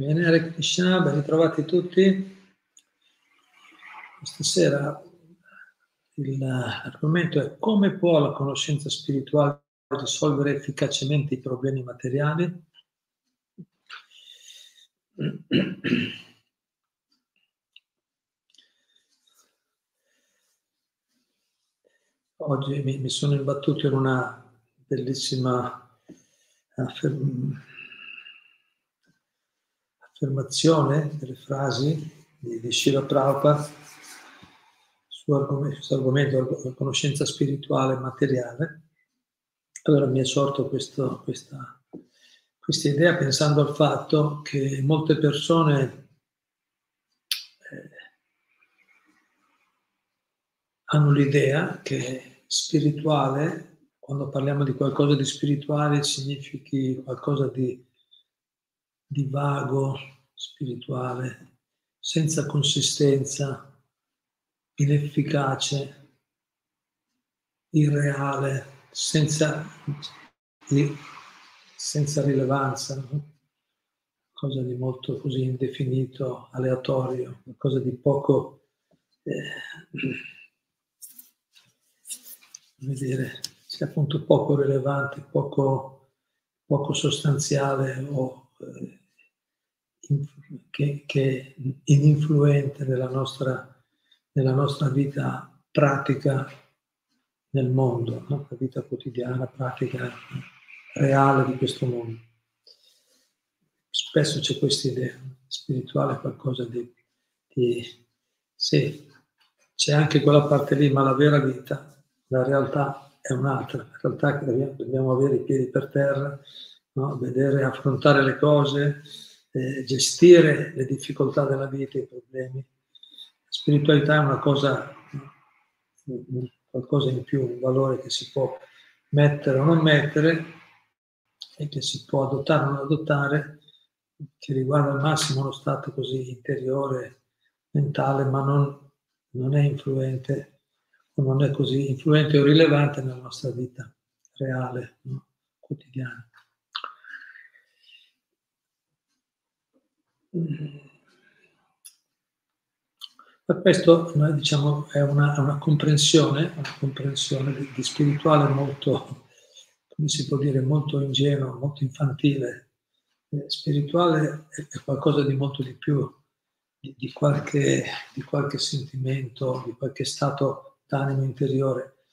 Bene, Hare Krishna, ben ritrovati tutti. Stasera l'argomento è come può la conoscenza spirituale risolvere efficacemente i problemi materiali. Oggi mi, mi sono imbattuto in una bellissima affermazione delle frasi di, di Shila Prabhupada su questo argomento, la conoscenza spirituale e materiale. Allora mi è sorto questo, questa, questa, idea pensando al fatto che molte persone eh, hanno l'idea che spirituale, quando parliamo di qualcosa di spirituale, significhi qualcosa di di vago spirituale, senza consistenza, inefficace, irreale, senza, senza rilevanza, qualcosa di molto così indefinito, aleatorio, qualcosa di poco, eh, come dire, appunto poco rilevante, poco, poco sostanziale o eh, che, che è ininfluente nella nostra, nella nostra vita pratica nel mondo, no? la vita quotidiana, pratica, reale di questo mondo. Spesso c'è questa idea, spirituale qualcosa di, di... Sì, c'è anche quella parte lì, ma la vera vita, la realtà è un'altra. La realtà che dobbiamo, dobbiamo avere i piedi per terra, no? vedere, affrontare le cose, eh, gestire le difficoltà della vita, i problemi. La spiritualità è una cosa, qualcosa in più, un valore che si può mettere o non mettere e che si può adottare o non adottare, che riguarda al massimo lo stato così interiore, mentale, ma non, non è influente o non è così influente o rilevante nella nostra vita reale, no? quotidiana. Per questo noi diciamo è una, una comprensione, una comprensione di, di, spirituale molto, come si può dire, molto ingenua, molto infantile. Eh, spirituale è, è, qualcosa di molto di più, di, di, qualche, di, qualche, sentimento, di qualche stato d'animo interiore.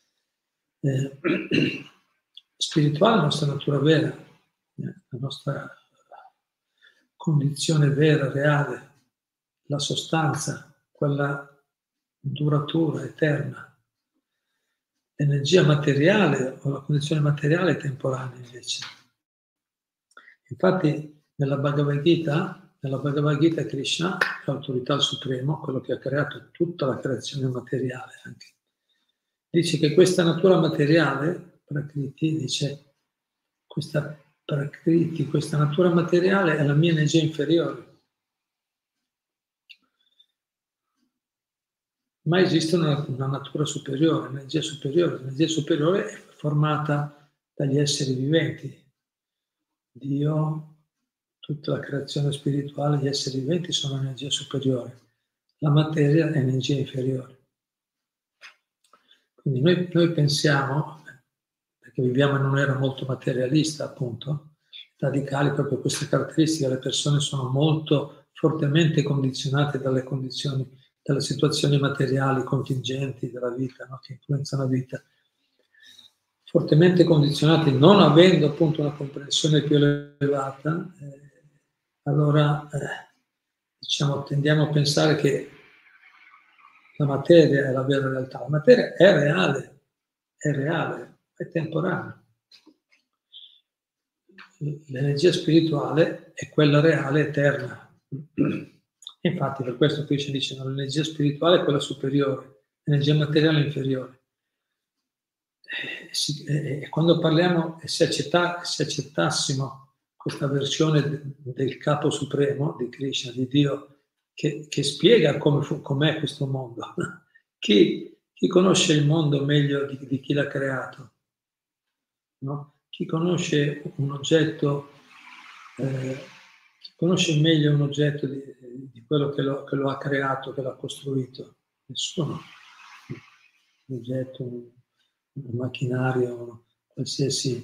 Eh, spirituale è la nostra natura vera, eh, la nostra condizione vera, reale, la sostanza, quella duratura, eterna. L'energia materiale o la condizione materiale è temporanea invece. Infatti nella Bhagavad Gita, nella Bhagavad Gita Krishna, l'autorità supremo, quello che ha creato tutta la creazione materiale anche, dice che questa natura materiale, Prakriti, dice questa Prakriti, questa natura materiale è la mia energia inferiore. Ma esiste una, una natura superiore, un'energia superiore. L'energia superiore è formata dagli esseri viventi. Dio, tutta la creazione spirituale, gli esseri viventi sono energia superiore. La materia è energia inferiore. Quindi noi, noi pensiamo perché viviamo in un'era molto materialista, appunto, radicali proprio queste caratteristiche, le persone sono molto fortemente condizionate dalle condizioni, dalle situazioni materiali contingenti della vita, no? che influenzano la vita, fortemente condizionati, non avendo appunto una comprensione più elevata, eh, allora eh, diciamo, tendiamo a pensare che la materia è la vera realtà. La materia è reale, è reale, è temporaneo. L'energia spirituale è quella reale, eterna. Infatti per questo Krishna dice no, l'energia spirituale è quella superiore, l'energia materiale è inferiore. E, e quando parliamo, se, accetta, se accettassimo questa versione del capo supremo di Krishna, di Dio, che, che spiega come com'è questo mondo, chi, chi, conosce il mondo meglio di, di chi l'ha creato? No? Chi conosce un oggetto eh, conosce meglio un oggetto di, di quello che lo, che lo, ha creato, che l'ha costruito? Nessuno. Un oggetto, un, un macchinario, qualsiasi,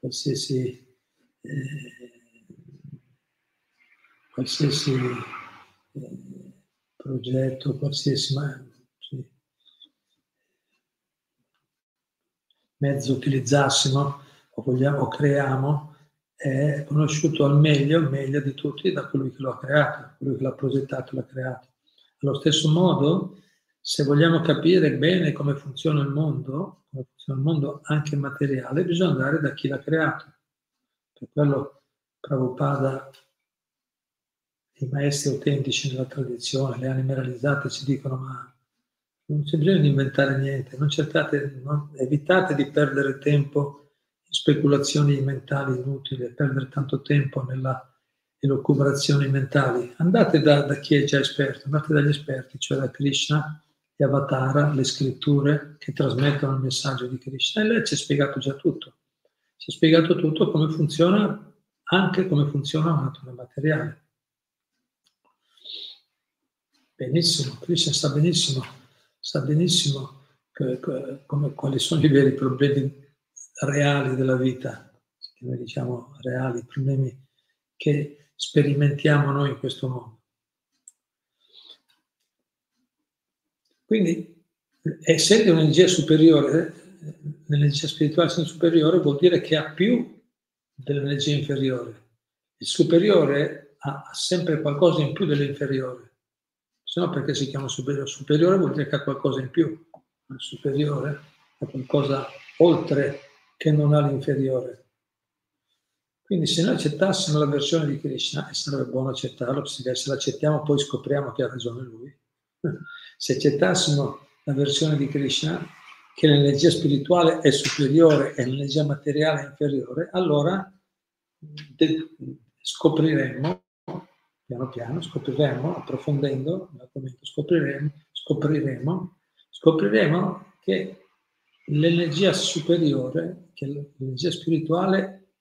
qualsiasi, eh, qualsiasi eh, progetto, qualsiasi ma, sì, mezzo utilizzassimo o, vogliamo, creiamo, è conosciuto al meglio, al meglio di tutti da colui che lo ha creato, colui che l'ha progettato l'ha creato. Allo stesso modo, se vogliamo capire bene come funziona il mondo, come funziona il mondo anche materiale, bisogna andare da chi l'ha creato. Per quello Prabhupada, i maestri autentici nella tradizione, le anime realizzate ci dicono ma non c'è bisogno di inventare niente, cercate, non, evitate di perdere tempo speculazioni mentali inutili, perdere tanto tempo nella elucubrazioni mentali. Andate da, da, chi è già esperto, andate dagli esperti, cioè da Krishna, gli avatara, le scritture che trasmettono il messaggio di Krishna. E lei ci ha spiegato già tutto. Ci ha spiegato tutto come funziona, anche come funziona la natura materiale. Benissimo, Krishna sa benissimo, sa benissimo che, che, come, quali sono i veri problemi reali della vita, che noi diciamo reali, problemi che sperimentiamo noi in questo mondo. Quindi, essendo un'energia superiore, l'energia spirituale essendo superiore vuol dire che ha più dell'energia inferiore. Il superiore ha sempre qualcosa in più dell'inferiore, se no perché si chiama superiore? Superiore vuol dire che ha qualcosa in più, il superiore ha qualcosa oltre che non ha l'inferiore. Quindi se noi accettassimo la versione di Krishna, e sarebbe buono accettarlo, se l'accettiamo poi scopriamo che ha ragione lui, se accettassimo la versione di Krishna, che l'energia spirituale è superiore e l'energia materiale è inferiore, allora scopriremmo, piano piano, scopriremo, approfondendo l'argomento, scopriremo, scopriremo, scopriremo che l'energia superiore, che l'energia spirituale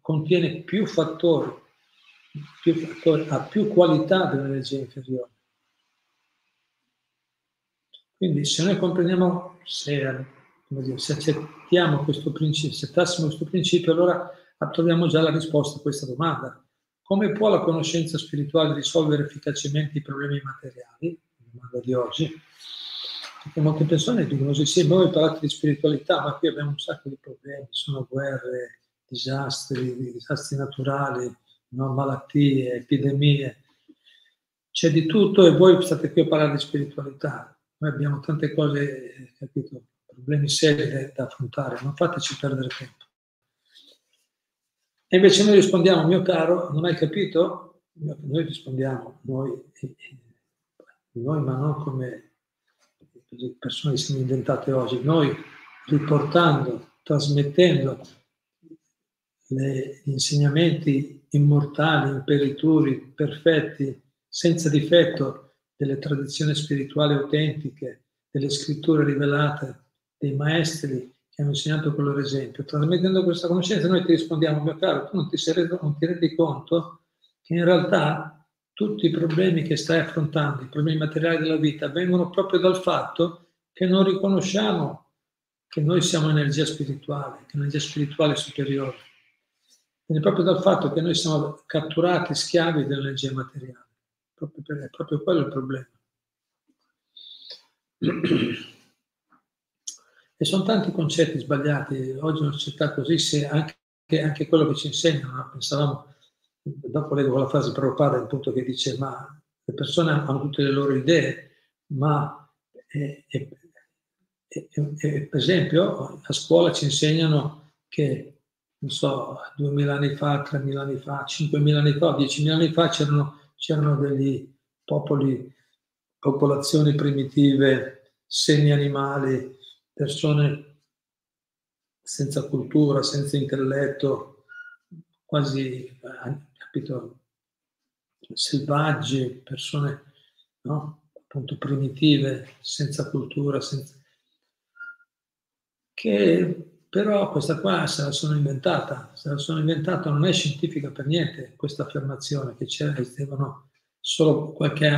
contiene più fattori, più fattori ha più qualità dell'energia inferiore. Quindi se noi comprendiamo, se, dire, se accettiamo questo principio, se questo principio, allora troviamo già la risposta a questa domanda. Come può la conoscenza spirituale risolvere efficacemente i problemi materiali? Domanda di oggi perché molte persone dicono sì, sì, noi parlate di spiritualità, ma qui abbiamo un sacco di problemi, sono guerre, disastri, disastri naturali, no? malattie, epidemie, c'è di tutto e voi state qui a parlare di spiritualità. Noi abbiamo tante cose, capito, problemi seri da affrontare, non fateci perdere tempo. E invece noi rispondiamo, mio caro, non hai capito? Noi rispondiamo, noi, noi ma non come persone che sono inventate oggi, noi riportando, trasmettendo gli insegnamenti immortali, imperituri, perfetti, senza difetto delle tradizioni spirituali autentiche, delle scritture rivelate, dei maestri hanno insegnato con loro esempio. Trasmettendo questa conoscenza noi ti rispondiamo, mio caro, tu non ti, sei, non ti rendi conto che in realtà tutti i problemi che stai affrontando, i problemi materiali della vita, vengono proprio dal fatto che non riconosciamo che noi siamo energia spirituale, che l'energia spirituale superiore. Viene proprio dal fatto che noi siamo catturati schiavi dell'energia materiale. Proprio per, è proprio quello il problema. E sono tanti concetti sbagliati. Oggi una società così, se anche, anche quello che ci insegnano, pensavamo dopo leggo la frase preoccupata il punto che dice ma le persone hanno tutte le loro idee, ma eh, eh, eh, per esempio a scuola ci insegnano che, non so, 2000 anni fa, 3000 anni fa, 5000 anni fa, 10.000 anni fa c'erano, c'erano degli popoli, popolazioni primitive, semi-animali, persone senza cultura, senza intelletto, quasi, eh, capito, selvaggi, persone no? appunto primitive, senza cultura, senza... che però questa qua se la sono inventata, se la sono inventata non è scientifica per niente questa affermazione che esistevano solo qualche,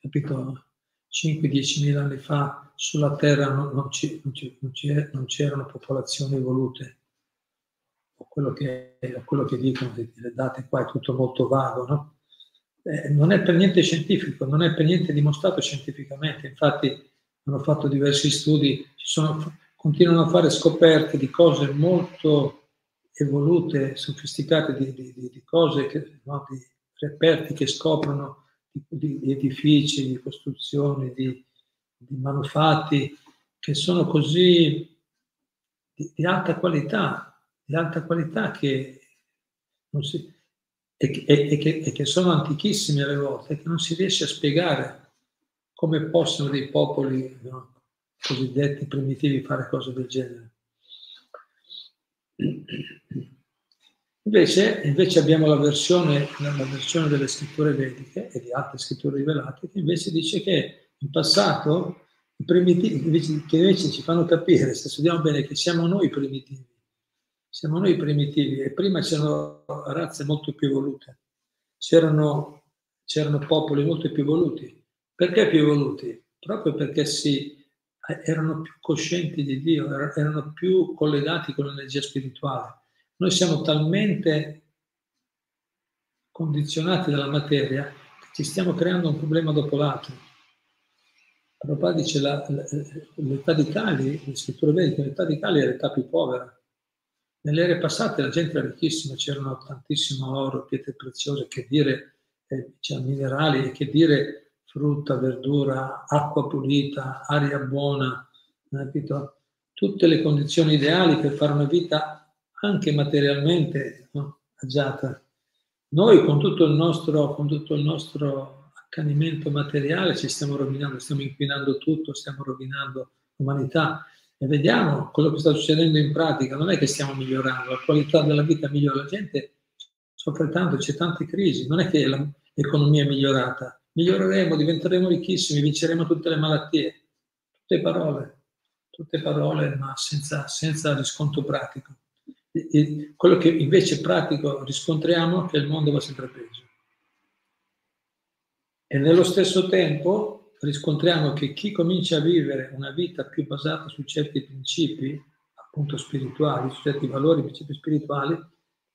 capito, 5-10 mila anni fa sulla Terra non, non, ci, non, ci, non, c'erano popolazioni evolute. O quello che, quello che dicono, le date qua è tutto molto vago, no? eh, non è per niente scientifico, non è per niente dimostrato scientificamente. Infatti hanno fatto diversi studi, sono, continuano a fare scoperte di cose molto evolute, sofisticate, di, di, di cose, che, no, di reperti che scoprono di, di edifici, di costruzioni, di, di, manufatti che sono così di, alta qualità, di alta qualità che si, e, e, e, che, e, che, sono antichissimi alle volte, che non si riesce a spiegare come possono dei popoli no, cosiddetti primitivi fare cose del genere. Invece, invece abbiamo la versione, la versione, delle scritture vediche e di altre scritture rivelate che invece dice che in passato i primitivi, che invece ci fanno capire, se studiamo bene, che siamo noi primitivi siamo noi primitivi e prima c'erano razze molto più evolute, c'erano, c'erano popoli molto più evoluti. Perché più evoluti? Proprio perché si, erano più coscienti di Dio, erano più collegati con l'energia spirituale. Noi siamo talmente condizionati dalla materia che ci stiamo creando un problema dopo l'altro. Prabhupada dice la, l'età di Cali, le scritture vediche, l'età di Cali è l'età più povera nelle ere passate la gente era ricchissima, c'erano tantissimo oro, pietre preziose, che dire eh, cioè, minerali, che dire frutta, verdura, acqua pulita, aria buona, capito? tutte le condizioni ideali per fare una vita anche materialmente no? agiata. Noi con tutto, nostro, con tutto il nostro accanimento materiale ci stiamo rovinando, stiamo inquinando tutto, stiamo rovinando l'umanità. E vediamo quello che sta succedendo in pratica, non è che stiamo migliorando, la qualità della vita migliora, la gente soffre tanto, c'è tante crisi, non è che l'economia è migliorata, miglioreremo, diventeremo ricchissimi, vinceremo tutte le malattie, tutte parole, tutte parole ma senza, senza riscontro pratico. E quello che invece pratico riscontriamo è che il mondo va sempre peggio. E nello stesso tempo riscontriamo che chi comincia a vivere una vita più basata su certi principi, appunto spirituali, su certi valori, principi spirituali,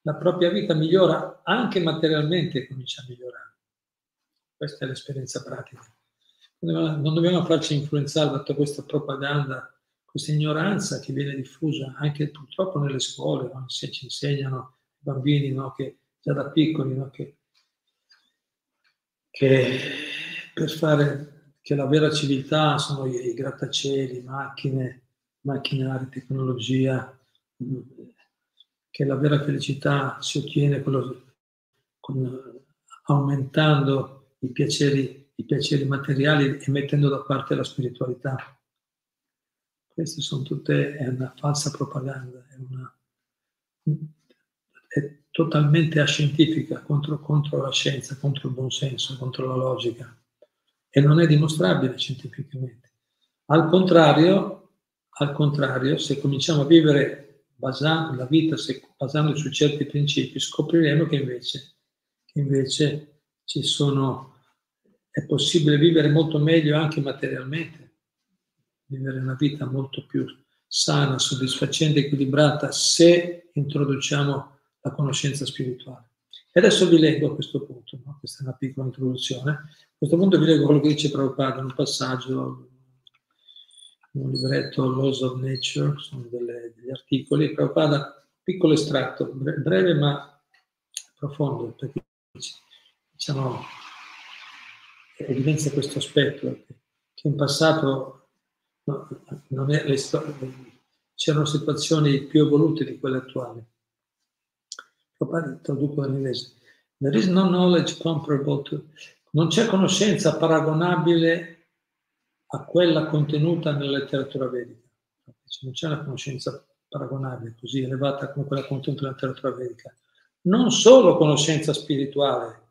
la propria vita migliora anche materialmente comincia a migliorare. Questa è l'esperienza pratica. Non dobbiamo farci influenzare da tutta questa propaganda, questa ignoranza che viene diffusa anche purtroppo nelle scuole, no? se ci insegnano i bambini no? che già da piccoli no? che, che per fare che la vera civiltà sono i, i grattacieli, macchine, macchinari, tecnologia, che la vera felicità si ottiene con, con, aumentando i piaceri, i piaceri materiali e mettendo da parte la spiritualità. Queste sono tutte, è una falsa propaganda, è, una, è totalmente ascientifica contro, contro la scienza, contro il buonsenso, contro la logica e non è dimostrabile scientificamente. Al contrario, al contrario se cominciamo a vivere basando la vita basando su certi principi, scopriremo che invece, che invece sono, è possibile vivere molto meglio anche materialmente, vivere una vita molto più sana, soddisfacente, equilibrata se introduciamo la conoscenza spirituale. E adesso vi leggo a questo punto, no? questa è una piccola introduzione, a questo punto vi leggo quello che dice Prabhupada in un passaggio, in un libretto Laws of Nature, sono delle, degli articoli, Prabhupada, piccolo estratto, breve ma profondo, perché diciamo, evidenzia questo aspetto, che in passato no, è, c'erano situazioni più evolute di quelle attuali. Traduco dall'inglese. There is no knowledge comparable to... Non c'è conoscenza paragonabile a quella contenuta nella letteratura vedica. Non c'è una conoscenza paragonabile così elevata come quella contenuta nella letteratura vedica. Non solo conoscenza spirituale,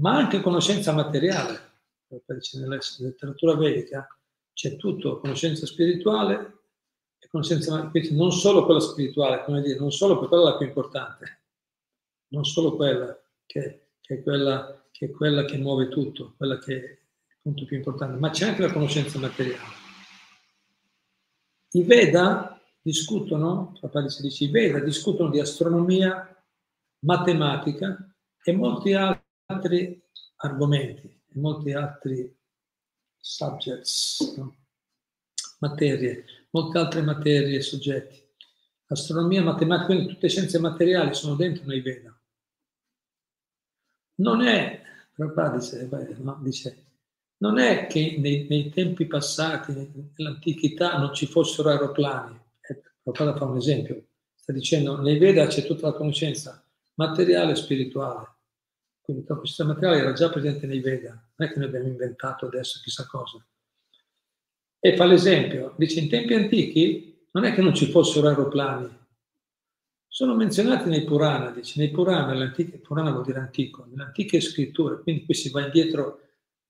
ma anche conoscenza materiale. Nella letteratura vedica c'è tutto, conoscenza spirituale e conoscenza materiale, non solo quella spirituale, come dire, non solo quella la più importante, non solo quella che, che, è quella, che è quella che muove tutto, quella che è il punto più importante, ma c'è anche la conoscenza materiale. I Veda discutono, Prabhupada si dice, i Veda discutono di astronomia, matematica e molti altri argomenti, e molti altri subjects, no? materie, molte altre materie e soggetti. Astronomia, matematica, quindi tutte scienze materiali sono dentro nei Veda. Non è, dice, no, dice non è che nei, nei, tempi passati, nell'antichità, non ci fossero aeroplani. Eh, Prabhupada fa un esempio, sta dicendo, nei Veda c'è tutta la conoscenza materiale e spirituale. Quindi la conoscenza materiale era già presente nei Veda, non è che noi abbiamo inventato adesso chissà cosa. E fa l'esempio, dice in tempi antichi non è che non ci fossero aeroplani, sono menzionati nei Purana, dice, nei Purana, Purana vuol dire antico, nelle antiche scritture, quindi qui si va indietro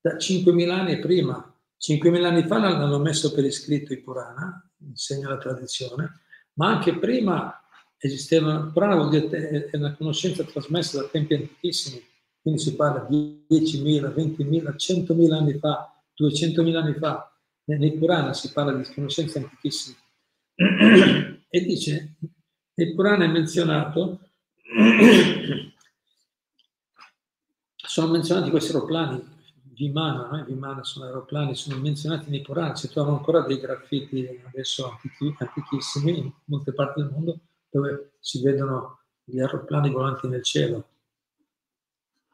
da 5.000 anni prima. 5.000 anni fa l'hanno messo per iscritto i Purana, insegna la tradizione, ma anche prima esisteva, Purana vuol dire è una conoscenza trasmessa da tempi antichissimi, quindi si parla di 10.000, 20.000, 100.000 anni fa, 200.000 anni fa, nei Purana si parla di conoscenze antichissime. e dice, nel Purana è menzionato, sono menzionati questi aeroplani, Vimana, no? Vimana sono aeroplani, sono menzionati nei Purana, si trovano ancora dei graffiti adesso antichi, antichissimi in molte parti del mondo dove si vedono gli aeroplani volanti nel cielo.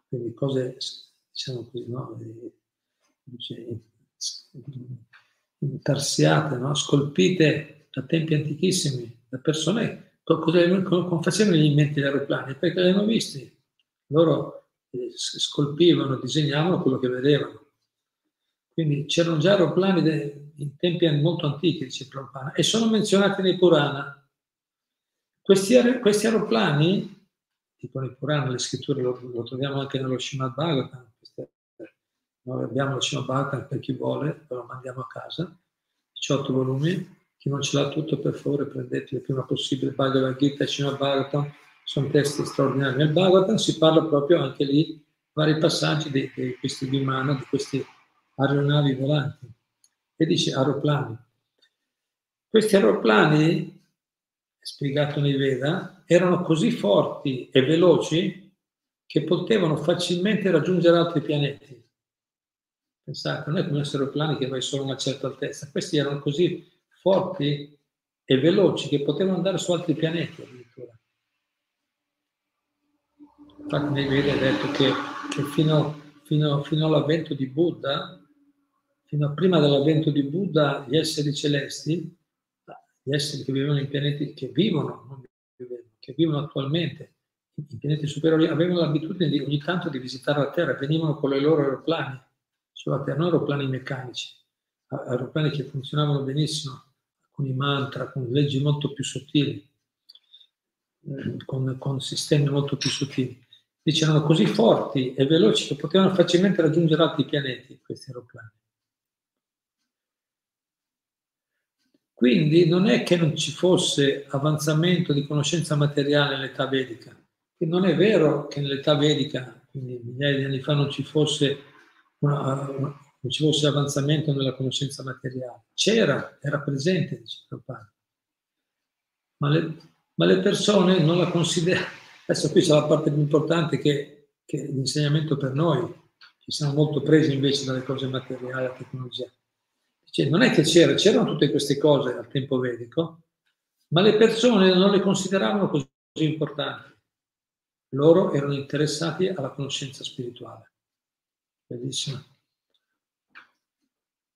Quindi cose, diciamo così, no? intarsiate, no? scolpite da tempi antichissimi, da persone cosa, facevano gli inventi gli aeroplani? Perché li hanno visti. Loro eh, scolpivano, disegnavano quello che vedevano. Quindi c'erano già aeroplani de, in tempi molto antichi, dice Prabhupada, e sono menzionati nei Purana. Questi, questi aeroplani, tipo nei Purana, le scritture lo, lo troviamo anche nello Srimad Bhagavatam, noi abbiamo lo Srimad Bhagavatam per chi vuole, lo mandiamo a casa, 18 volumi, chi non ce l'ha tutto, per favore prendete il prima possibile Bhagavad Gita Srimad Bhagavatam, sono testi straordinari. Nel Bhagavatam si parla proprio anche lì vari passaggi di, di questi Vimana, di questi aeronavi volanti. E dice aeroplani. Questi aeroplani, spiegato nei Veda, erano così forti e veloci che potevano facilmente raggiungere altri pianeti. Pensate, non è come essere aeroplani che vai solo a una certa altezza, questi erano così forti e veloci che potevano andare su altri pianeti addirittura. Infatti Veda è detto che, che fino, fino, fino all'avvento di Buddha, fino a prima dell'avvento di Buddha, gli esseri celesti, gli esseri che vivevano in pianeti che vivono, che vivono attualmente in pianeti superiori, avevano l'abitudine di, ogni tanto di visitare la Terra, venivano con i loro aeroplani sulla Terra, non aeroplani meccanici, aeroplani che funzionavano benissimo con i mantra, con leggi molto più sottili, mm, con, con sistemi molto più sottili. Dice, erano così forti e veloci che potevano facilmente raggiungere altri pianeti questi aeroplani. Quindi non è che non ci fosse avanzamento di conoscenza materiale nell'età vedica, che non è vero che nell'età vedica, quindi migliaia di anni fa, non ci fosse una, una, non ci fosse avanzamento nella conoscenza materiale. C'era, era presente, dice Prabhupada. Ma le, ma le persone non la considerano. Adesso qui c'è la parte più importante che, che l'insegnamento per noi. Ci siamo molto presi invece dalle cose materiali, la tecnologia. Dice, non è che c'era, c'erano tutte queste cose al tempo vedico, ma le persone non le consideravano così importanti. Loro erano interessati alla conoscenza spirituale. Bellissimo.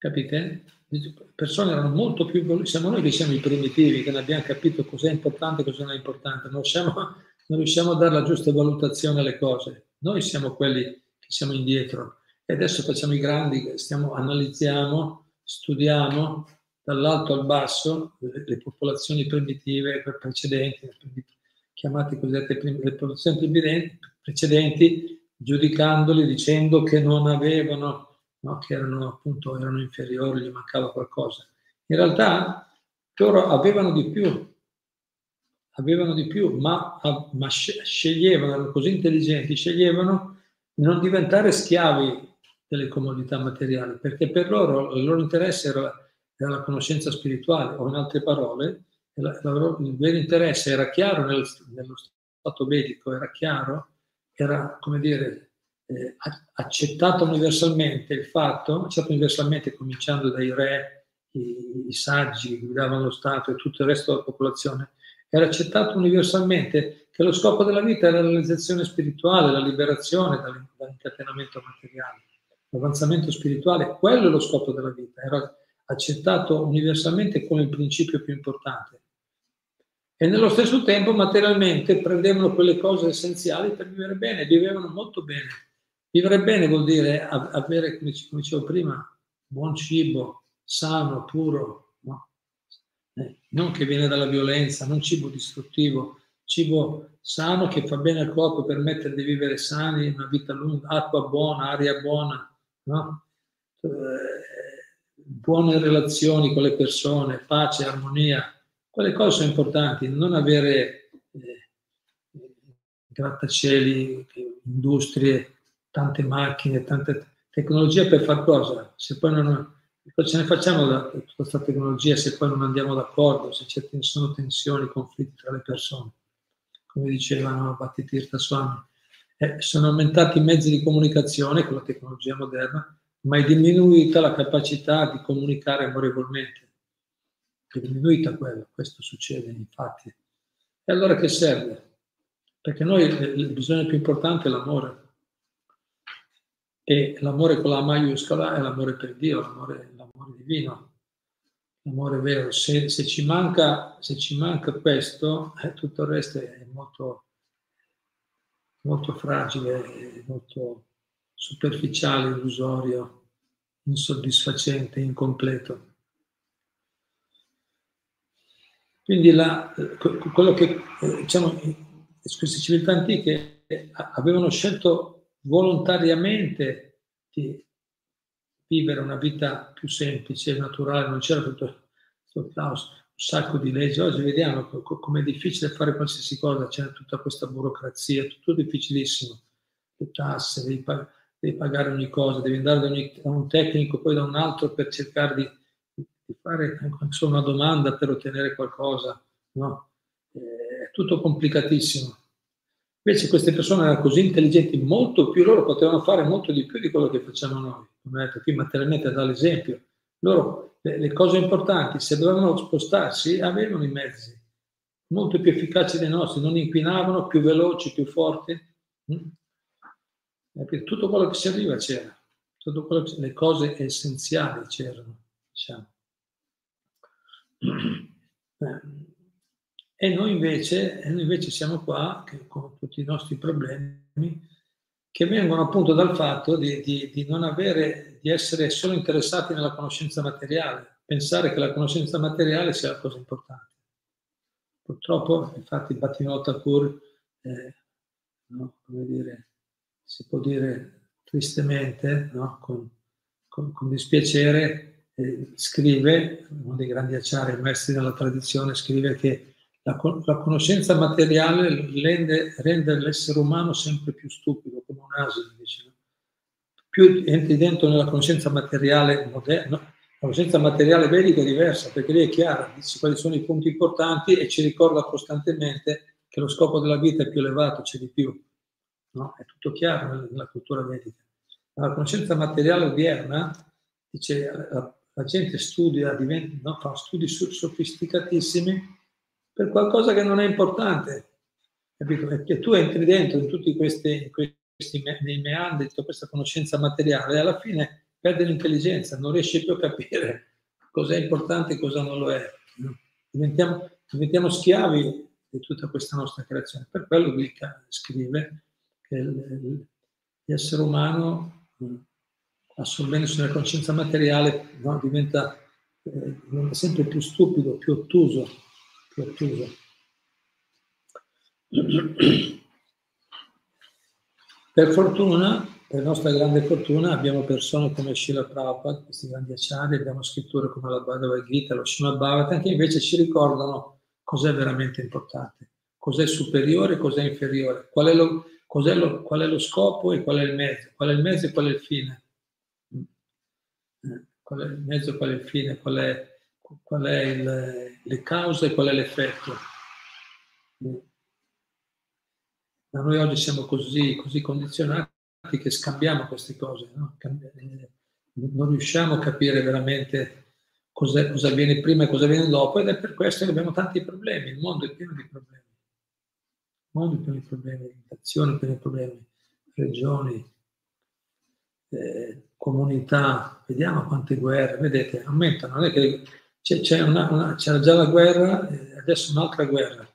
Capite? Le persone erano molto più siamo noi che siamo i primitivi, che non abbiamo capito cos'è importante e cosa non è importante, non riusciamo, non riusciamo a dare la giusta valutazione alle cose. Noi siamo quelli che siamo indietro e adesso facciamo i grandi, stiamo, analizziamo, studiamo dall'alto al basso le, le popolazioni primitive precedenti, chiamate cosiddette le popolazioni precedenti, giudicandoli, dicendo che non avevano, no, che erano appunto erano inferiori, gli mancava qualcosa. In realtà loro avevano di più, avevano di più, ma, ma sceglievano, erano così intelligenti, sceglievano di non diventare schiavi delle comodità materiali, perché per loro il loro interesse era, era la conoscenza spirituale, o in altre parole, la, la, il vero interesse era chiaro nel, nello stato vedico, era chiaro, era come dire eh, accettato universalmente il fatto, accettato universalmente cominciando dai re, i, i saggi che guidavano lo Stato e tutto il resto della popolazione, era accettato universalmente che lo scopo della vita è la realizzazione spirituale, la liberazione dall'incatenamento materiale, l'avanzamento spirituale, quello è lo scopo della vita, era accettato universalmente come il principio più importante. E nello stesso tempo materialmente prendevano quelle cose essenziali per vivere bene, vivevano molto bene. Vivere bene vuol dire avere, come dicevo prima, buon cibo, sano, puro, no? eh, non che viene dalla violenza, non cibo distruttivo, cibo sano che fa bene al corpo, permette di vivere sani, una vita lunga, acqua buona, aria buona, no? eh, buone relazioni con le persone, pace, armonia. Quelle cose sono importanti, non avere eh, grattacieli, industrie, tante macchine, tante tecnologie per far cosa? Se poi non, ce ne facciamo da tutta questa tecnologia se poi non andiamo d'accordo, se ci sono tensioni, conflitti tra le persone, come dicevano Battitirta Swami. Eh, sono aumentati i mezzi di comunicazione con la tecnologia moderna, ma è diminuita la capacità di comunicare amorevolmente. È diminuita quello, questo succede infatti. E allora che serve? Perché noi il bisogno più importante è l'amore. E l'amore con la maiuscola è l'amore per Dio, l'amore, l'amore divino, l'amore vero. Se, se, ci manca, se ci manca questo, eh, tutto il resto è molto, molto fragile, molto superficiale, illusorio, insoddisfacente, incompleto. Quindi la, quello che diciamo, queste civiltà antiche avevano scelto volontariamente di vivere una vita più semplice, naturale, non c'era tutto questo caos, un sacco di leggi. Oggi vediamo come è difficile fare qualsiasi cosa, c'è tutta questa burocrazia, tutto difficilissimo, le tasse, devi, pag- devi pagare ogni cosa, devi andare da, ogni, da, un tecnico, poi da un altro per cercare di, di fare solo una domanda per ottenere qualcosa, no? È tutto complicatissimo. Invece queste persone erano così intelligenti, molto più, loro potevano fare molto di più di quello che facciamo noi. Come detto qui materialmente dall'esempio. Loro, le, le, cose importanti, se dovevano spostarsi, avevano i mezzi molto più efficaci dei nostri, non inquinavano, più veloci, più forti. Mm? Tutto quello che serviva c'era, che, le cose essenziali c'erano. Diciamo. Eh. E noi invece, noi invece siamo qua con tutti i nostri problemi che vengono appunto dal fatto di, di, di, non avere, di essere solo interessati nella conoscenza materiale, pensare che la conoscenza materiale sia la cosa importante. Purtroppo, infatti, Bhattivinoda Thakur, eh, no, come dire, si può dire tristemente, no, con, con, con, dispiacere, eh, scrive, uno dei grandi acciari, maestri della tradizione, scrive che la, la conoscenza materiale rende, rende, l'essere umano sempre più stupido, come un asino. Dice. Più entri dentro nella conoscenza materiale moderna, la conoscenza materiale vedica è diversa, perché lì è chiara, dice quali sono i punti importanti e ci ricorda costantemente che lo scopo della vita è più elevato, c'è di più. No? È tutto chiaro nella, cultura vedica. La conoscenza materiale odierna, dice, la, la gente studia, diventa, no? fa studi sofisticatissimi per qualcosa che non è importante. Capito? Perché tu entri dentro in tutti questi, questi nei meandri, tutta questa conoscenza materiale e alla fine perdi l'intelligenza, non riesci più a capire cosa è importante e cosa non lo è. Diventiamo, diventiamo schiavi di tutta questa nostra creazione. Per quello lui scrive che l'essere umano, assorbendosi nella coscienza materiale, no, diventa, eh, sempre più stupido, più ottuso, più. Per fortuna, per nostra grande fortuna, abbiamo persone come Shila Prabhupada, questi grandi acciari, abbiamo scritture come la Bhagavad Gita, lo Srimad Bhagavatam, che invece ci ricordano cos'è veramente importante, cos'è superiore e cos'è inferiore, qual è, lo, cos'è lo, qual è lo scopo e qual è il mezzo, qual è il mezzo e qual è il fine. Eh, qual è il mezzo e qual è il fine, qual è, qual è il, le cause e qual è l'effetto. Ma noi oggi siamo così, così condizionati che scambiamo queste cose, no? Eh, non riusciamo a capire veramente cosa avviene prima e cosa avviene dopo ed è per questo che abbiamo tanti problemi, il mondo è pieno di problemi, il mondo è pieno di problemi, inflazione, pieno di problemi, regioni, eh, comunità, vediamo quante guerre, vedete, aumentano, non è che c'è, una, una, c'era già la guerra, eh, adesso un'altra guerra,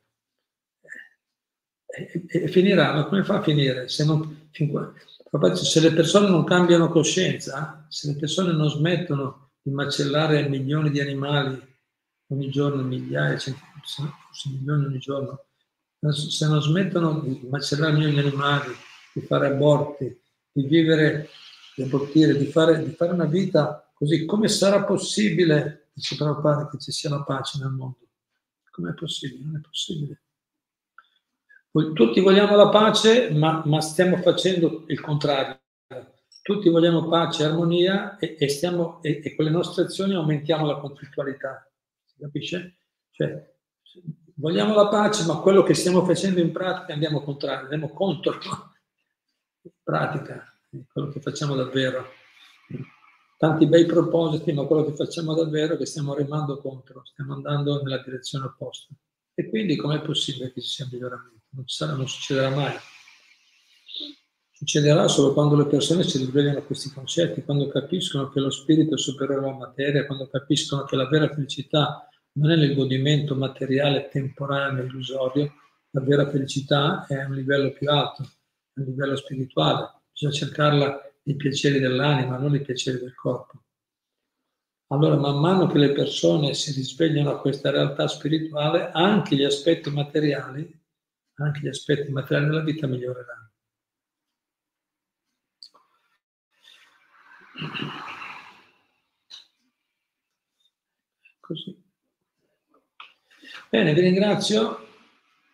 e, e, finirà, ma come fa a finire? Se, non, se le persone non cambiano coscienza, se le persone non smettono di macellare milioni di animali ogni giorno, migliaia, forse milioni ogni giorno, se non smettono di macellare milioni di animali, di fare aborti, di vivere, di abortire, di fare, di fare una vita così, come sarà possibile, dice Prabhupada, che ci sia la pace nel mondo? Com'è possibile? Non è possibile. Tutti vogliamo la pace, ma, ma stiamo facendo il contrario. Tutti vogliamo pace e armonia e, e, e, con le nostre azioni aumentiamo la conflittualità. Si capisce? Cioè, vogliamo la pace, ma quello che stiamo facendo in pratica andiamo contrario, andiamo contro in pratica, quello che facciamo davvero. Tanti bei propositi, ma quello che facciamo davvero è che stiamo remando contro, stiamo andando nella direzione opposta. E quindi com'è possibile che ci sia miglioramento? non, sarà, non succederà mai. Succederà solo quando le persone si risvegliano a questi concetti, quando capiscono che lo spirito è superiore alla materia, quando capiscono che la vera felicità non è nel godimento materiale, temporaneo, illusorio, la vera felicità è a un livello più alto, a un livello spirituale. Bisogna cercarla nei piaceri dell'anima, non nei piaceri del corpo. Allora, man mano che le persone si risvegliano a questa realtà spirituale, anche gli aspetti materiali anche gli aspetti materiali della vita miglioreranno. Così. Bene, vi ringrazio.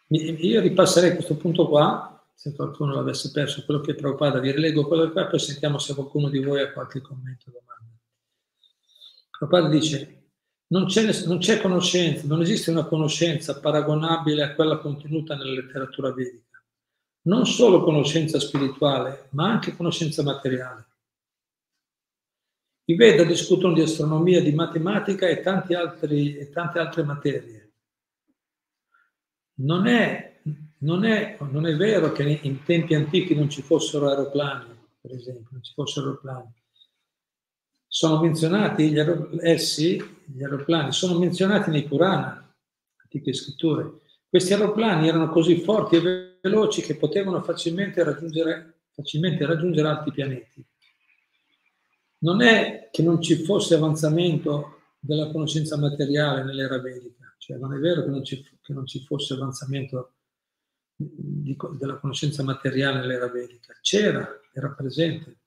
Io ripasserei questo punto qua, se qualcuno l'avesse perso, quello che Prabhupada, vi rilego quello che è, poi sentiamo se qualcuno di voi ha qualche commento o domanda. Prabhupada dice, non c'è, non c'è conoscenza, non esiste una conoscenza paragonabile a quella contenuta nella letteratura vedica. Non solo conoscenza spirituale, ma anche conoscenza materiale. I Veda discutono di astronomia, di matematica e, altri, e tante altre materie. Non è, non, è, non è vero che in tempi antichi non ci fossero aeroplani, per esempio, non ci fossero aeroplani sono menzionati, gli aer- essi, gli aeroplani, sono menzionati nei Purana, antiche scritture. Questi aeroplani erano così forti e veloci che potevano facilmente raggiungere, facilmente raggiungere altri pianeti. Non è che non ci fosse avanzamento della conoscenza materiale nell'era vedica, cioè non è vero che non ci, che non ci fosse avanzamento di, della conoscenza materiale nell'era vedica, c'era, era presente,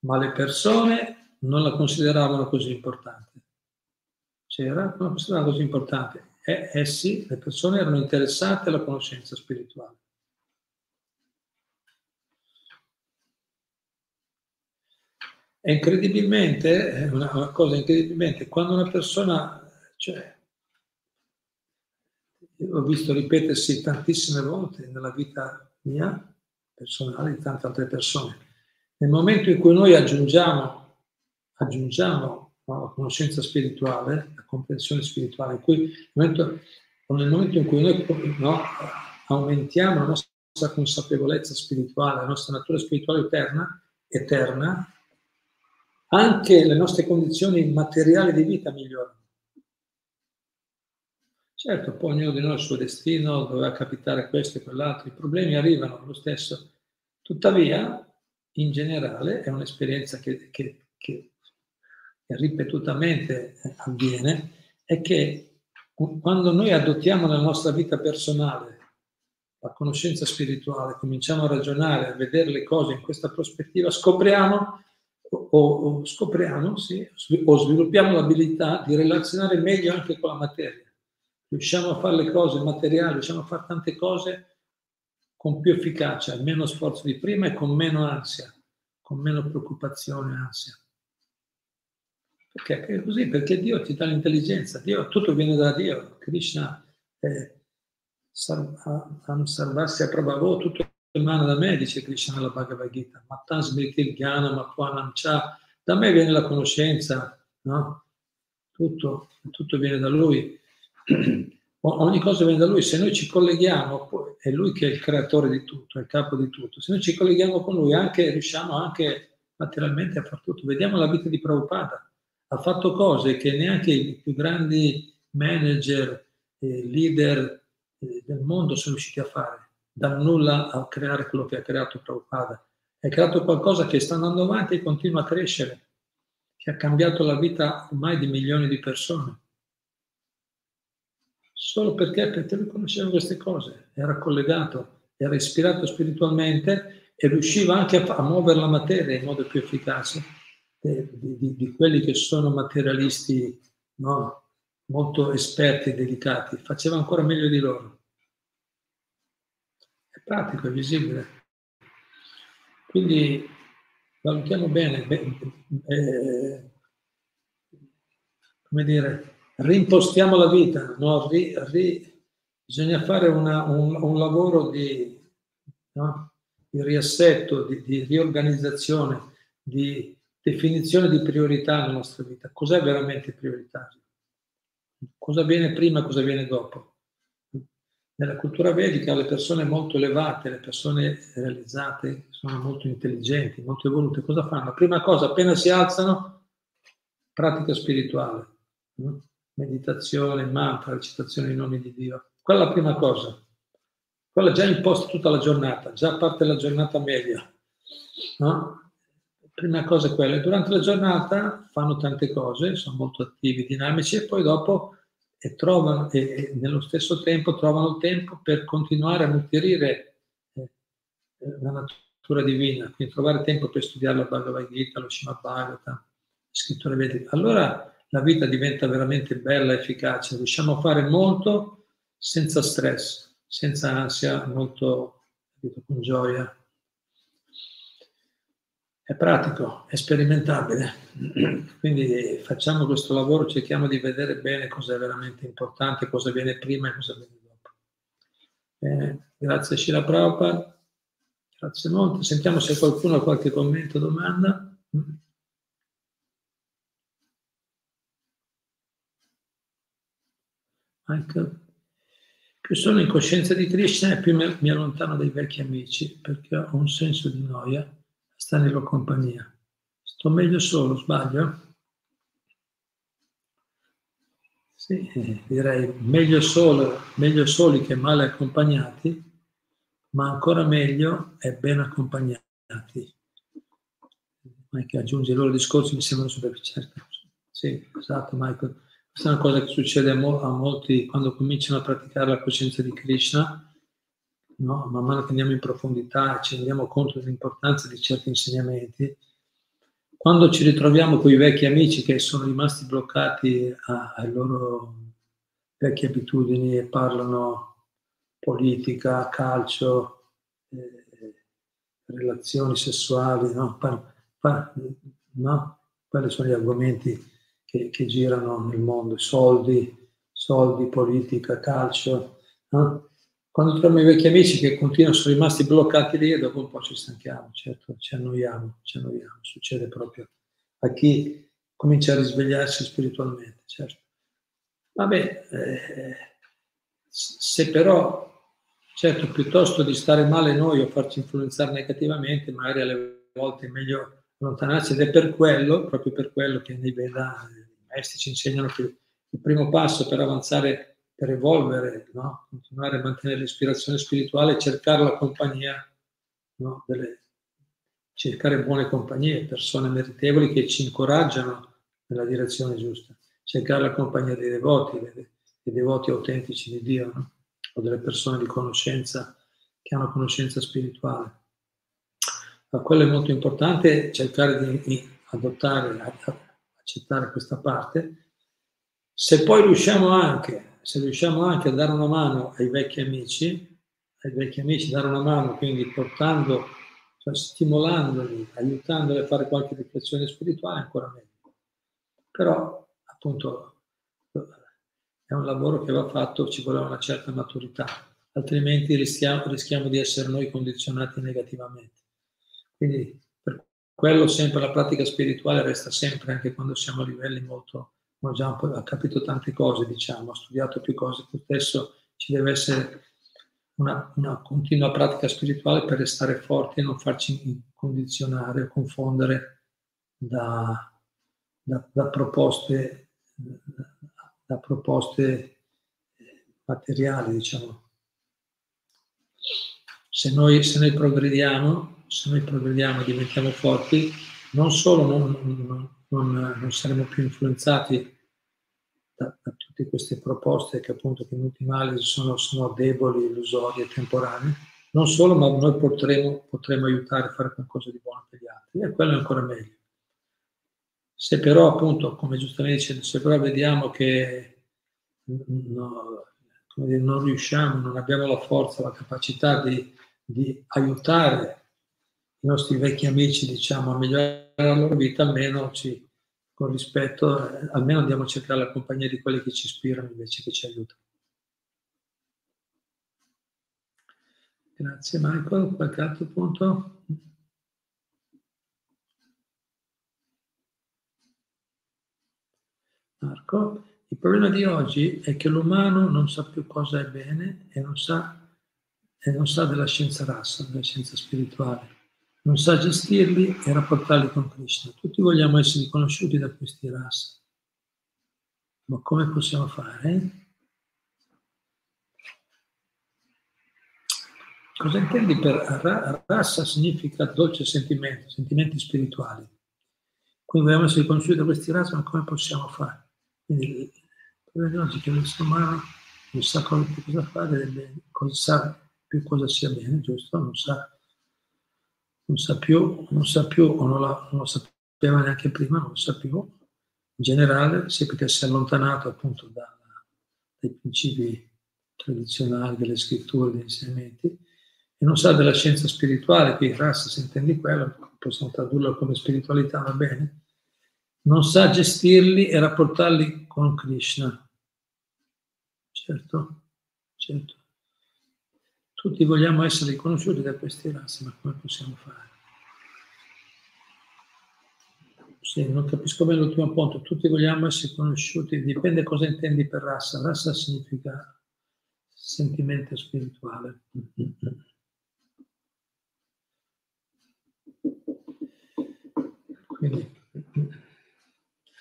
ma le persone non la consideravano così importante. C'era, non la consideravano così importante. E essi, le persone, erano interessate alla conoscenza spirituale. E incredibilmente, è una, una, cosa incredibilmente, quando una persona, cioè, l'ho visto ripetersi tantissime volte nella vita mia, personale, di tante altre persone, nel momento in cui noi aggiungiamo aggiungiamo la conoscenza spirituale, la comprensione spirituale, in cui, nel, momento, nel momento in cui noi no, aumentiamo la nostra consapevolezza spirituale, la nostra natura spirituale eterna, eterna, anche le nostre condizioni materiali di vita migliorano. Certo, poi ognuno di noi ha il suo destino, doveva capitare questo e quell'altro, i problemi arrivano lo stesso. Tuttavia, in generale è un'esperienza che, che, che ripetutamente avviene, è che quando noi adottiamo nella nostra vita personale la conoscenza spirituale, cominciamo a ragionare, a vedere le cose in questa prospettiva, scopriamo o, o, scopriamo, sì, o sviluppiamo l'abilità di relazionare meglio anche con la materia. Riusciamo a fare le cose materiali, riusciamo a fare tante cose con più efficacia, meno sforzo di prima e con meno ansia, con meno preoccupazione e ansia. Perché è così? Perché Dio ti dà l'intelligenza, Dio, tutto viene da Dio. Krishna eh, Sarvasya Prabhavo, tutto in mano da me, dice Krishna nella Bhagavad Gita. Matan smritil jnana matvanam cha. Da me viene la conoscenza, no? Tutto, tutto viene da Lui. Ogni cosa viene da Lui. Se noi ci colleghiamo, è Lui che è il creatore di tutto, è il capo di tutto. Se noi ci colleghiamo con Lui, anche, riusciamo anche materialmente a fare tutto. Vediamo la vita di Prabhupada ha fatto cose che neanche i più grandi manager, eh, leader eh, del mondo sono riusciti a fare, dal nulla a creare quello che ha creato Prabhupada. Ha creato qualcosa che sta andando avanti e continua a crescere, che ha cambiato la vita ormai di milioni di persone. Solo perché? Perché lui conosceva queste cose, era collegato, era ispirato spiritualmente e riusciva anche a, a muovere la materia in modo più efficace di, di, di quelli che sono materialisti no? molto esperti e delicati, faceva ancora meglio di loro. È pratico, è visibile. Quindi valutiamo bene, beh, eh, come dire, rimpostiamo la vita, no? ri, ri, bisogna fare una, un, un, lavoro di, no? di riassetto, di, di riorganizzazione, di definizione di priorità nella nostra vita. Cos'è veramente prioritario? Cosa viene prima e cosa viene dopo? Nella cultura vedica le persone molto elevate, le persone realizzate, sono molto intelligenti, molto evolute, cosa fanno? La prima cosa, appena si alzano, pratica spirituale, meditazione, mantra, recitazione dei nomi di Dio. Quella è la prima cosa. Quella già imposta tutta la giornata, già parte la giornata media. No? prima cosa è quella, durante la giornata fanno tante cose, sono molto attivi, dinamici e poi dopo e trovano, e, e nello stesso tempo trovano il tempo per continuare a nutrire eh, la natura divina, quindi trovare tempo per studiare la Bhagavad Gita, lo Srimad Bhagavatam, scritture vediche. Allora la vita diventa veramente bella, efficace, riusciamo a fare molto senza stress, senza ansia, molto con gioia è pratico, è sperimentabile. Quindi facciamo questo lavoro, cerchiamo di vedere bene cosa è veramente importante, cosa viene prima e cosa viene dopo. Bene, grazie Shila Prabhupada, grazie molto. Sentiamo se qualcuno ha qualche commento o domanda. Ecco. Più sono in coscienza di Krishna e più mi allontano dai vecchi amici perché ho un senso di noia in loro compagnia. Sto meglio solo, sbaglio? Sì, direi meglio, solo, meglio soli che male accompagnati, ma ancora meglio è ben accompagnati. Michael aggiunge i loro discorsi, mi sembrano superficiali. Sì, esatto, Michael. Questa è una cosa che succede a, mo- a molti quando cominciano a praticare la coscienza di Krishna no? man mano che andiamo in profondità ci rendiamo conto dell'importanza di certi insegnamenti, quando ci ritroviamo con i vecchi amici che sono rimasti bloccati alle loro vecchie abitudini e parlano politica, calcio, eh, relazioni sessuali, no? Par, par, no? Quali sono gli argomenti che, che, girano nel mondo? Soldi, soldi, politica, calcio. No? Quando troviamo i vecchi amici che continuano, sono rimasti bloccati lì e dopo un po' ci stanchiamo, certo, ci annoiamo, ci annoiamo, succede proprio a chi comincia a risvegliarsi spiritualmente, certo. Vabbè, eh, se però, certo, piuttosto di stare male noi o farci influenzare negativamente, magari alle volte è meglio allontanarsi ed è per quello, proprio per quello che nei Veda maestri ci insegnano che il primo passo per avanzare per evolvere, no? continuare a mantenere l'ispirazione spirituale e cercare la compagnia no? delle, cercare buone compagnie, persone meritevoli che ci incoraggiano nella direzione giusta, cercare la compagnia dei devoti, dei, dei devoti autentici di Dio, no? o delle persone di conoscenza che hanno conoscenza spirituale. Ma quello è molto importante, cercare di adottare, accettare questa parte. Se poi riusciamo anche, se riusciamo anche a dare una mano ai vecchi amici, ai vecchi amici, dare una mano, quindi portando, cioè stimolandoli, aiutandoli a fare qualche riflessione spirituale, ancora meglio. Però, appunto, è un lavoro che va fatto, ci vuole una certa maturità, altrimenti rischiamo, rischiamo di essere noi condizionati negativamente. Quindi quello sempre la pratica spirituale resta sempre, anche quando siamo a livelli molto, abbiamo già po' capito tante cose, diciamo, ho studiato più cose, spesso ci deve essere una, una, continua pratica spirituale per restare forti e non farci condizionare o confondere da, da, da proposte, da proposte materiali, diciamo. Se noi, se noi progrediamo, se noi progrediamo e diventiamo forti, non solo non, non, non, non saremo più influenzati da, da, tutte queste proposte che appunto che in ultima analisi sono, sono deboli, illusorie, temporanee, non solo, ma noi potremo, potremo aiutare a fare qualcosa di buono per gli altri e quello è ancora meglio. Se però appunto, come giustamente dice, se però vediamo che no, dire, non riusciamo, non abbiamo la forza, la capacità di, di aiutare i nostri vecchi amici, diciamo, a migliorare la loro vita, almeno ci, con rispetto, eh, almeno andiamo a cercare la compagnia di quelli che ci ispirano invece che ci aiutano. Grazie Michael, qualche altro punto? Marco, problema di oggi è che l'umano non sa più cosa è bene e non sa, e non sa della scienza rassa, della scienza spirituale non sa gestirli e rapportarli con Krishna. Tutti vogliamo essere riconosciuti da questi rasa. Ma come possiamo fare? Cosa intendi per rasa? Significa dolce sentimento, sentimenti spirituali. Quindi vogliamo essere riconosciuti da questi rasa, ma come possiamo fare? Quindi che l'essere umano non sa cosa fare, cosa sa più cosa sia bene, giusto? Non sa non sa più, non sa più o non, la, non lo sapeva neanche prima, non lo sa più. In generale, sì, perché si è allontanato appunto da, dai principi tradizionali delle scritture, degli insegnamenti, e non sa della scienza spirituale, qui rasa se intendi quello, possiamo tradurlo come spiritualità, va bene, non sa gestirli e rapportarli con Krishna. Certo, certo. Tutti vogliamo essere riconosciuti da questi razze, ma come possiamo fare? Sì, non capisco bene l'ultimo punto. Tutti vogliamo essere conosciuti, dipende cosa intendi per razza. Razza significa sentimento spirituale. Quindi,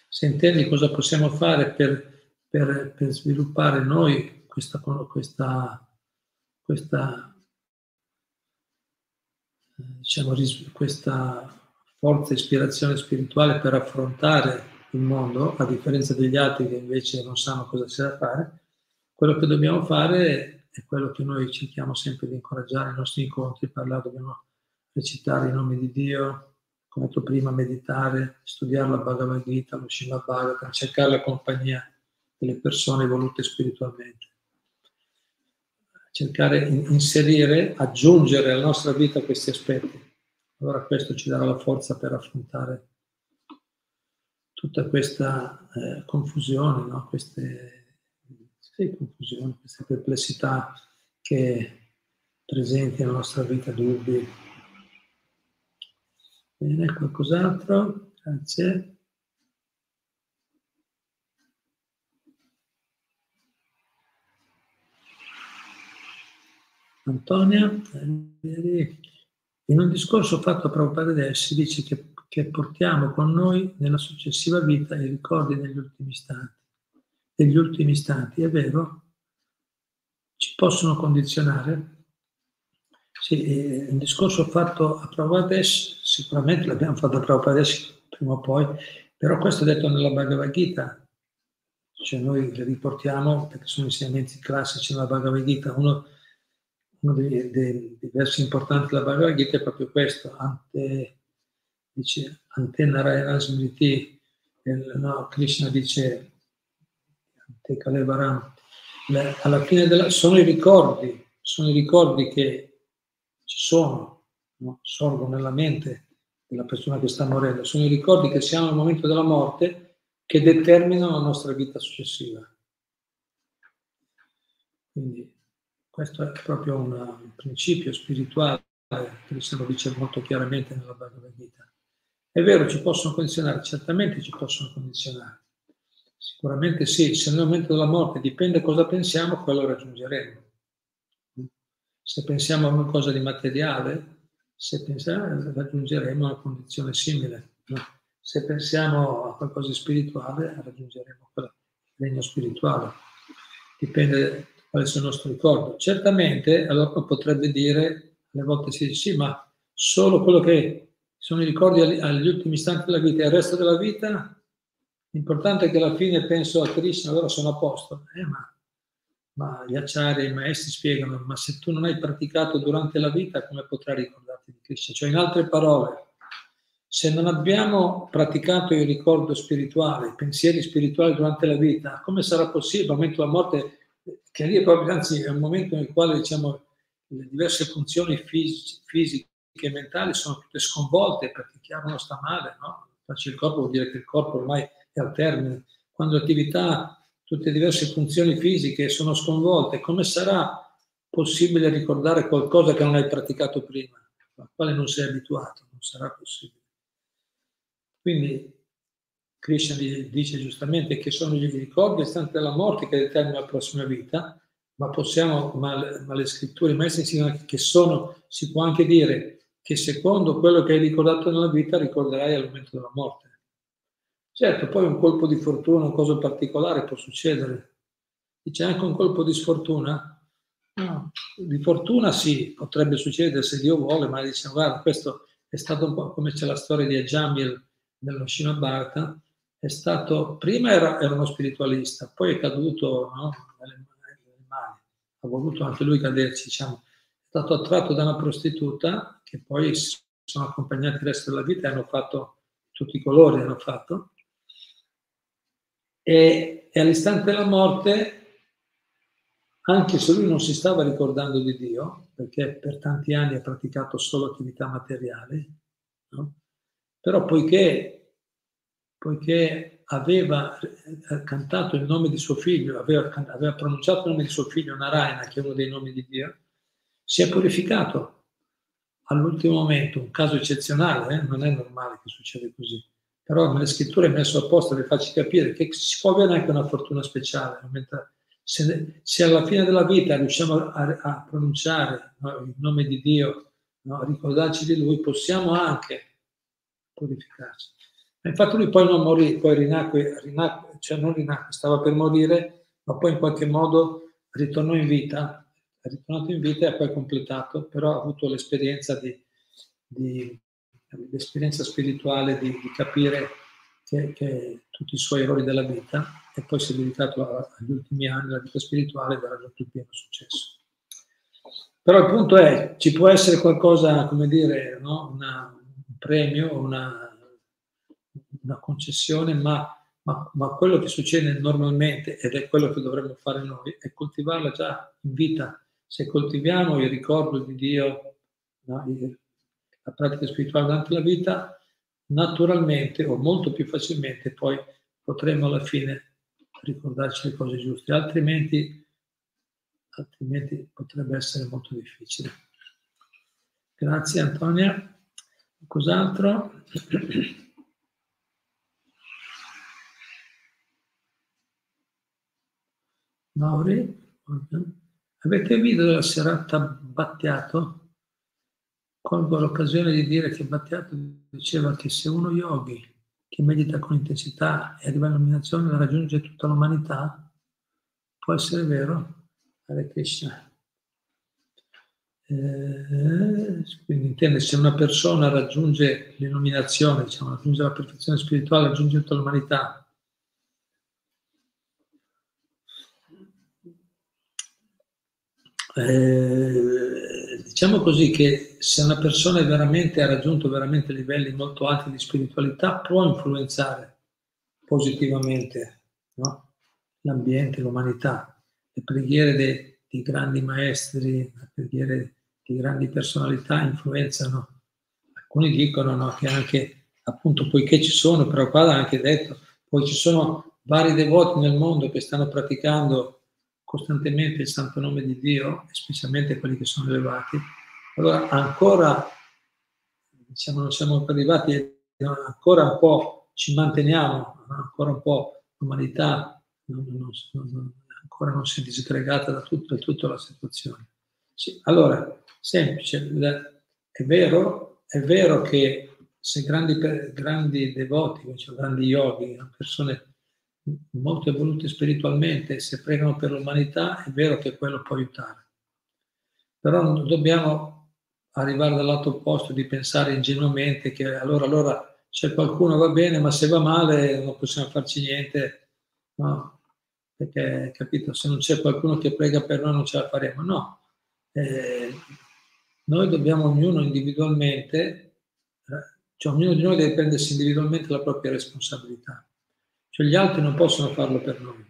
se intendi cosa possiamo fare per, per, per sviluppare noi questa, questa questa, diciamo, questa forza ispirazione spirituale per affrontare il mondo, a differenza degli altri che invece non sanno cosa c'è da fare, quello che dobbiamo fare è quello che noi cerchiamo sempre di incoraggiare nei nostri incontri, parlare, dobbiamo recitare i nomi di Dio, come detto prima, meditare, studiare la Bhagavad Gita, lo Srimad Bhagavatam, cercare la compagnia delle persone evolute spiritualmente cercare di inserire, aggiungere alla nostra vita questi aspetti. Allora questo ci darà la forza per affrontare tutta questa eh, confusione, no? queste sì, confusioni, queste perplessità che presenti nella nostra vita, dubbi. Bene, qualcos'altro? Grazie. Antonia, in un discorso fatto a Prabhupada si dice che, che, portiamo con noi nella successiva vita i ricordi degli ultimi istanti. Degli ultimi istanti, è vero? Ci possono condizionare? Sì, un discorso fatto a Prabhupadesh, sicuramente l'abbiamo fatto a Prabhupadesh prima o poi, però questo è detto nella Bhagavad Gita, cioè noi le riportiamo perché sono insegnamenti classici nella Bhagavad Gita. Uno, uno dei, dei, dei, versi importanti della Bhagavad Gita è proprio questo, ante, dice, ante Narayana Smriti, no, Krishna dice, ante Kalevaram, alla fine della, sono i ricordi, sono i ricordi che ci sono, no? sorgono nella mente della persona che sta morendo, sono i ricordi che si hanno al momento della morte che determinano la nostra vita successiva. Quindi questo è proprio un principio spirituale che lo dice molto chiaramente nella Bhagavad Gita. È vero, ci possono condizionare, certamente ci possono condizionare. Sicuramente sì, se nel momento della morte dipende cosa pensiamo, quello raggiungeremo. Se pensiamo a qualcosa di materiale, se pensiamo, raggiungeremo una condizione simile. Se pensiamo a qualcosa di spirituale, raggiungeremo il regno spirituale. Dipende quale sia il nostro ricordo. Certamente, allora potrebbe dire, alle volte si dice, sì, ma solo quello che sono i ricordi agli ultimi istanti della vita e il resto della vita, l'importante è che alla fine penso a Krishna, allora sono a posto. Eh, ma, ma gli acciari, i maestri spiegano, ma se tu non hai praticato durante la vita, come potrai ricordarti di Krishna? Cioè, in altre parole, se non abbiamo praticato il ricordo spirituale, i pensieri spirituali durante la vita, come sarà possibile al momento della morte, che lì è proprio, anzi è un momento nel quale diciamo, le diverse funzioni fisiche, fisiche e mentali sono tutte sconvolte perché chi non sta male, no? Faccio il corpo vuol dire che il corpo ormai è al termine. Quando l'attività, tutte le diverse funzioni fisiche sono sconvolte, come sarà possibile ricordare qualcosa che non hai praticato prima, al quale non sei abituato? Non sarà possibile. Quindi Krishna dice giustamente che sono gli ricordi istanti della morte che determinano la prossima vita, ma, possiamo, ma, ma le scritture, i maestri insegnano che sono, si può anche dire che secondo quello che hai ricordato nella vita ricorderai al momento della morte. Certo, poi un colpo di fortuna, una cosa particolare può succedere. Dice anche un colpo di sfortuna? No. Di fortuna sì, potrebbe succedere se Dio vuole, ma dice guarda, questo è stato un po' come c'è la storia di Ajamil nello Shinabharata, è stato, prima era, era, uno spiritualista, poi è caduto no, nelle, nelle mani, ha voluto anche lui caderci, diciamo, è stato attratto da una prostituta che poi si sono accompagnati il resto della vita e hanno fatto tutti i colori, hanno fatto. E, e all'istante della morte, anche se lui non si stava ricordando di Dio, perché per tanti anni ha praticato solo attività materiali, no? Però poiché, poiché aveva eh, cantato il nome di suo figlio, aveva, aveva, pronunciato il nome di suo figlio Narayana, che è uno dei nomi di Dio, si è purificato all'ultimo momento, un caso eccezionale, eh? non è normale che succeda così. Però nelle scritture è messo apposta per farci capire che si può avere anche una fortuna speciale. Se, se alla fine della vita riusciamo a, a pronunciare no, il nome di Dio, no, a ricordarci di Lui, possiamo anche purificarsi. Infatti lui poi non morì, poi rinacque, rinacque, cioè non rinacque, stava per morire, ma poi in qualche modo ritornò in vita, è ritornato in vita e ha poi completato, però ha avuto l'esperienza, di, di, l'esperienza spirituale di, di capire che, che, tutti i suoi errori della vita e poi si è dedicato agli ultimi anni alla vita spirituale ed ha raggiunto il pieno successo. Però il punto è, ci può essere qualcosa, come dire, no? una, premio, una, una concessione, ma, ma, ma, quello che succede normalmente, ed è quello che dovremmo fare noi, è coltivarla già in vita. Se coltiviamo il ricordo di Dio, no, la pratica spirituale durante la vita, naturalmente o molto più facilmente poi potremo alla fine ricordarci le cose giuste, altrimenti, altrimenti potrebbe essere molto difficile. Grazie Antonia. Cos'altro? Mauri? Avete video della serata Battiato? Colgo l'occasione di dire che Battiato diceva che se uno yogi che medita con intensità e arriva all'illuminazione la raggiunge tutta l'umanità, può essere vero? Hare Krishna. Eh, quindi intende se una persona raggiunge l'illuminazione, diciamo, raggiunge la perfezione spirituale, raggiunge tutta l'umanità, eh, diciamo così che se una persona veramente ha raggiunto veramente livelli molto alti di spiritualità può influenzare positivamente no? l'ambiente, l'umanità. Le preghiere dei, dei grandi maestri, le preghiere di grandi personalità influenzano. Alcuni dicono no, che anche, appunto, poiché ci sono, però qua l'ha anche detto, poi ci sono vari devoti nel mondo che stanno praticando costantemente il santo nome di Dio, specialmente quelli che sono elevati, allora ancora, diciamo, non siamo arrivati, ancora un po' ci manteniamo, ancora un po' l'umanità non, non, non, ancora non si è disgregata da tutto, da tutta la situazione. Sì, allora, semplice. È vero, è vero che se grandi, grandi devoti, cioè grandi yogi, persone molto evolute spiritualmente, se pregano per l'umanità, è vero che quello può aiutare. Però non dobbiamo arrivare dal lato opposto di pensare ingenuamente che allora, allora c'è qualcuno va bene, ma se va male non possiamo farci niente, no? Perché, capito, se non c'è qualcuno che prega per noi non ce la faremo, no. Eh, noi dobbiamo ognuno individualmente, eh, cioè ognuno di noi deve prendersi individualmente la propria responsabilità. Cioè gli altri non possono farlo per noi.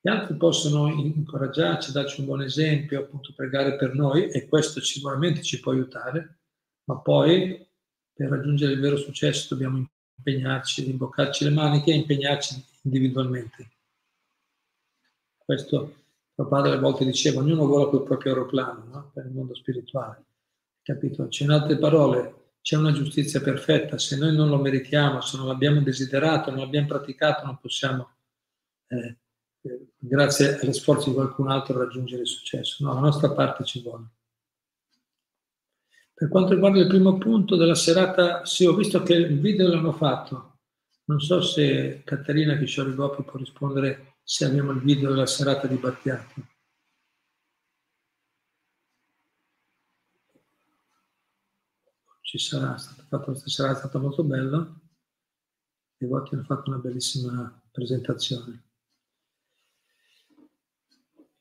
Gli altri possono incoraggiarci, darci un buon esempio, appunto pregare per noi e questo sicuramente ci può aiutare, ma poi per raggiungere il vero successo dobbiamo impegnarci, imboccarci le maniche e impegnarci individualmente. Questo mio padre a volte diceva, ognuno vuole quel proprio aeroplano no? per il mondo spirituale. Capito? C'è in altre parole, c'è una giustizia perfetta, se noi non lo meritiamo, se non l'abbiamo desiderato, non l'abbiamo praticato, non possiamo, eh, eh, grazie agli sforzi di qualcun altro, raggiungere il successo. No, la nostra parte ci vuole. Per quanto riguarda il primo punto della serata, sì, ho visto che il video l'hanno fatto. Non so se Caterina Kishori Gopi può rispondere se abbiamo il video della serata di Battiato. Ci sarà, stata fatta questa serata, è stata molto bella. I voti hanno fatto una bellissima presentazione.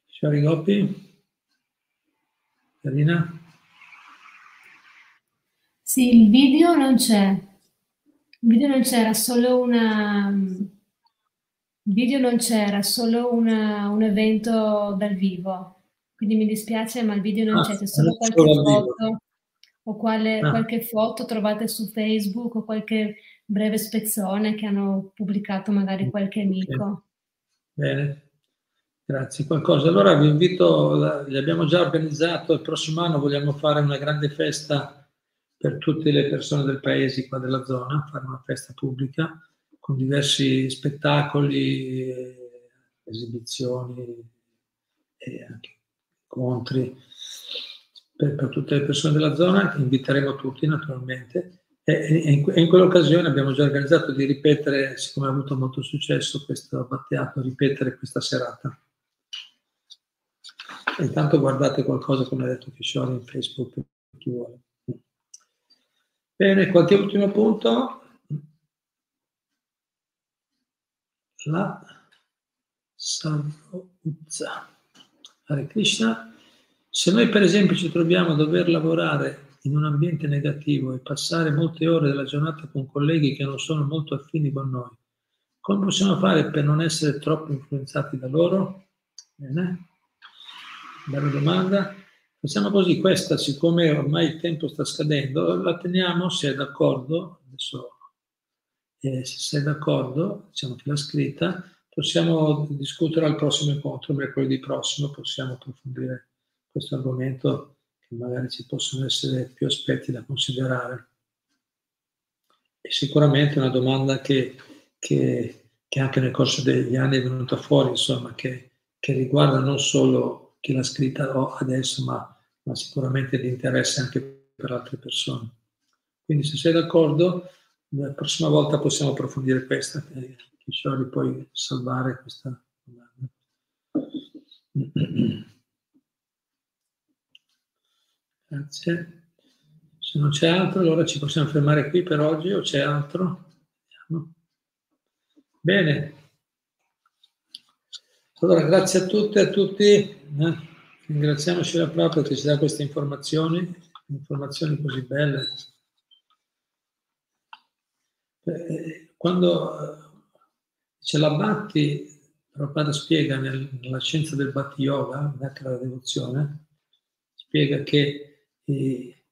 Shari Gopi? Carina? Sì, il video non c'è. Il video non c'era, solo una il video non c'era, solo una un evento dal vivo. Quindi mi dispiace, ma il video non Ah, c'è, c'è solo qualche foto o quale Ah. qualche foto trovate su Facebook o qualche breve spezzone che hanno pubblicato magari qualche amico. Bene, grazie. Qualcosa. Allora vi invito, li abbiamo già organizzato, il prossimo anno vogliamo fare una grande festa per tutte le persone del paese qua della zona, fare una festa pubblica con diversi spettacoli, eh, esibizioni e anche incontri per, per tutte le persone della zona, inviteremo tutti naturalmente. E, e in, e in quell'occasione abbiamo già organizzato di ripetere, siccome ha avuto molto successo questo battiato, ripetere questa serata. Intanto guardate qualcosa, come ha detto Fiscioli, in Facebook per chi vuole. Bene, qualche ultimo punto? La Sarvuzza. Hare Krishna. Se noi per esempio ci troviamo a dover lavorare in un ambiente negativo e passare molte ore della giornata con colleghi che non sono molto affini con noi, come possiamo fare per non essere troppo influenzati da loro? Bene, bella domanda. Facciamo così, questa siccome ormai il tempo sta scadendo, la teniamo se è d'accordo, adesso eh, se sei d'accordo, diciamo che l'ha scritta, possiamo discutere al prossimo incontro, mercoledì prossimo, possiamo approfondire questo argomento che magari ci possono essere più aspetti da considerare. E sicuramente una domanda che, che, che anche nel corso degli anni è venuta fuori, insomma, che, che riguarda non solo chi l'ha scritta adesso, ma, ma sicuramente di interesse anche per altre persone. Quindi se sei d'accordo, la prossima volta possiamo approfondire questa, che Kishori puoi salvare questa domanda. Grazie. Se non c'è altro, allora ci possiamo fermare qui per oggi o c'è altro? Bene. Allora, grazie a tutte e a tutti. Eh? Ringraziamoci la propria che ci dà queste informazioni, informazioni così belle. Eh, quando eh, ce la Bhatti, Prabhupada spiega nel, nella scienza del Bhatti Yoga, della devozione, spiega che eh,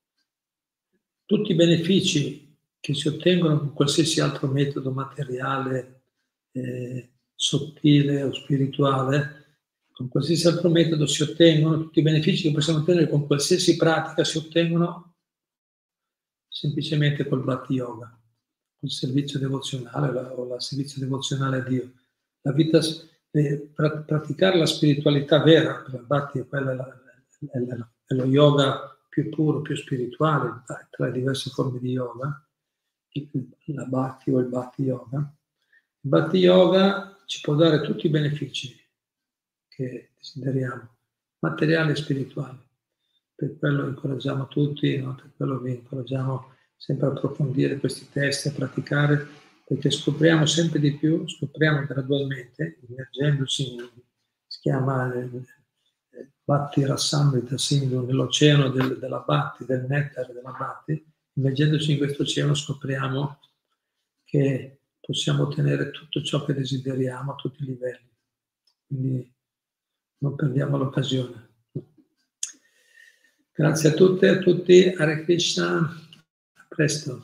tutti i benefici che si ottengono con qualsiasi altro metodo materiale, eh, sottile o spirituale, con qualsiasi altro metodo si ottengono, tutti i benefici che possiamo ottenere con qualsiasi pratica si ottengono semplicemente col Bhakti Yoga, col servizio devozionale o il servizio devozionale a Dio. La vita, eh, praticare la spiritualità vera, per il Bhakti è, quella, è, è, è lo yoga più puro, più spirituale tra le diverse forme di yoga, la Bhakti o il Bhakti Yoga. Il Bhakti Yoga ci può dare tutti i benefici che desideriamo, materiali e spirituali. Per quello incoraggiamo tutti, no? per quello vi incoraggiamo sempre a approfondire questi testi, a praticare, perché scopriamo sempre di più, scopriamo gradualmente, immergendosi, si chiama Bhatti Rassamrita Sindhu, nell'oceano del, della Bhatti, del nettare della Bhatti, immergendoci in questo oceano scopriamo che possiamo ottenere tutto ciò che desideriamo a tutti i livelli. Quindi non perdiamo l'occasione. Grazie a tutte e a tutti, Hare Krishna, a presto.